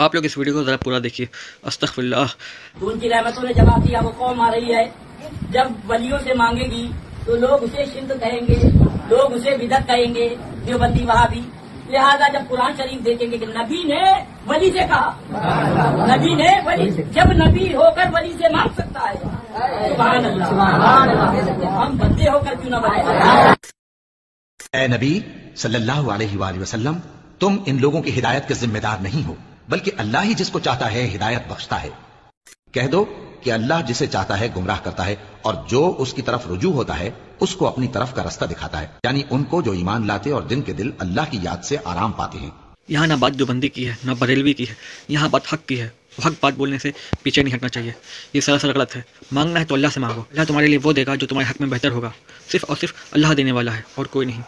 आप लोग इस वीडियो को ज़रा पूरा देखिए। अस्तगफिरुल्लाह। तो उनकी रहमतों ने जवाब दिया वो कौम आ रही है जब वलियों से मांगेगी तो लोग उसे शिंद कहेंगे लोग उसे बिदत कहेंगे देवबंदी वहाबी। लिहाजा जब कुरान शरीफ देखेंगे कि नबी ने वली से कहा नबी ने वली जब नबी होकर वली से मांग सकता है सुभान अल्लाह सुभान अल्लाह हम बंदे होकर क्यों ना बने? नबी सल्लल्लाहु अलैहि वसल्लम तुम इन लोगों की हिदायत के जिम्मेदार नहीं हो। बल्कि अल्लाह ही जिसको चाहता है, हिदायत बख्शता है। कह दो कि अल्लाह जिसे चाहता है, गुमराह करता है और जो उसकी तरफ़ रुजू होता है, उसको अपनी तरफ़ का रास्ता दिखाता है। यानी उनको जो ईमान लाते और दिन के दिल अल्लाह की याद से आराम पाते हैं। यहाँ ना बात देवबंदी की है, ना बरेलवी की है, यहाँ बात हक की है। हक बात बोलने से पीछे नहीं हटना चाहिए। ये सरासर गलत है। मांगना है तो अल्लाह से मांगो। अल्लाह तुम्हारे लिए वो देगा जो तुम्हारे हक में बेहतर होगा। सिर्फ़ और सिर्फ़ अल्लाह देने वाला है और कोई नहीं।